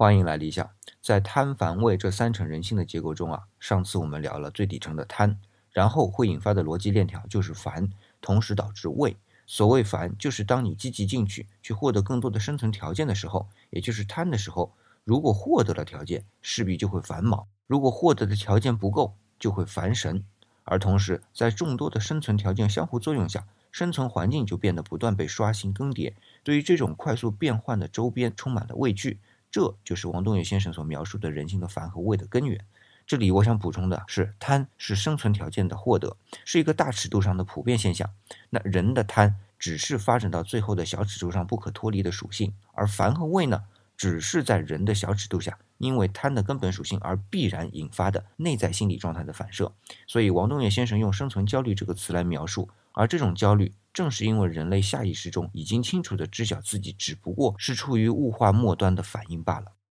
欢迎来理想。在贪、烦、畏这三层人性的结构中啊，上次我们聊了最底层的贪，然后会引发的逻辑链条就是烦，同时导致畏。所谓烦，就是当你积极进取，去获得更多的生存条件的时候，也就是贪的时候，如果获得了条件，势必就会烦恼；如果获得的条件不够，就会烦神。而同时，在众多的生存条件相互作用下，生存环境就变得不断被刷新更迭。对于这种快速变换的周边，充满了畏惧。这就是王东岳先生所描述的人性的烦和畏的根源。这里我想补充的是，贪是生存条件的获得，是一个大尺度上的普遍现象。那人的贪只是发展到最后的小尺度上不可脱离的属性，而烦和畏呢，只是在人的小尺度下，因为贪的根本属性而必然引发的内在心理状态的反射。所以，王东岳先生用“生存焦虑”这个词来描述，而这种焦虑。正是因为人类下意识中已经清楚的知晓自己只不过是处于物化末端的反应罢了。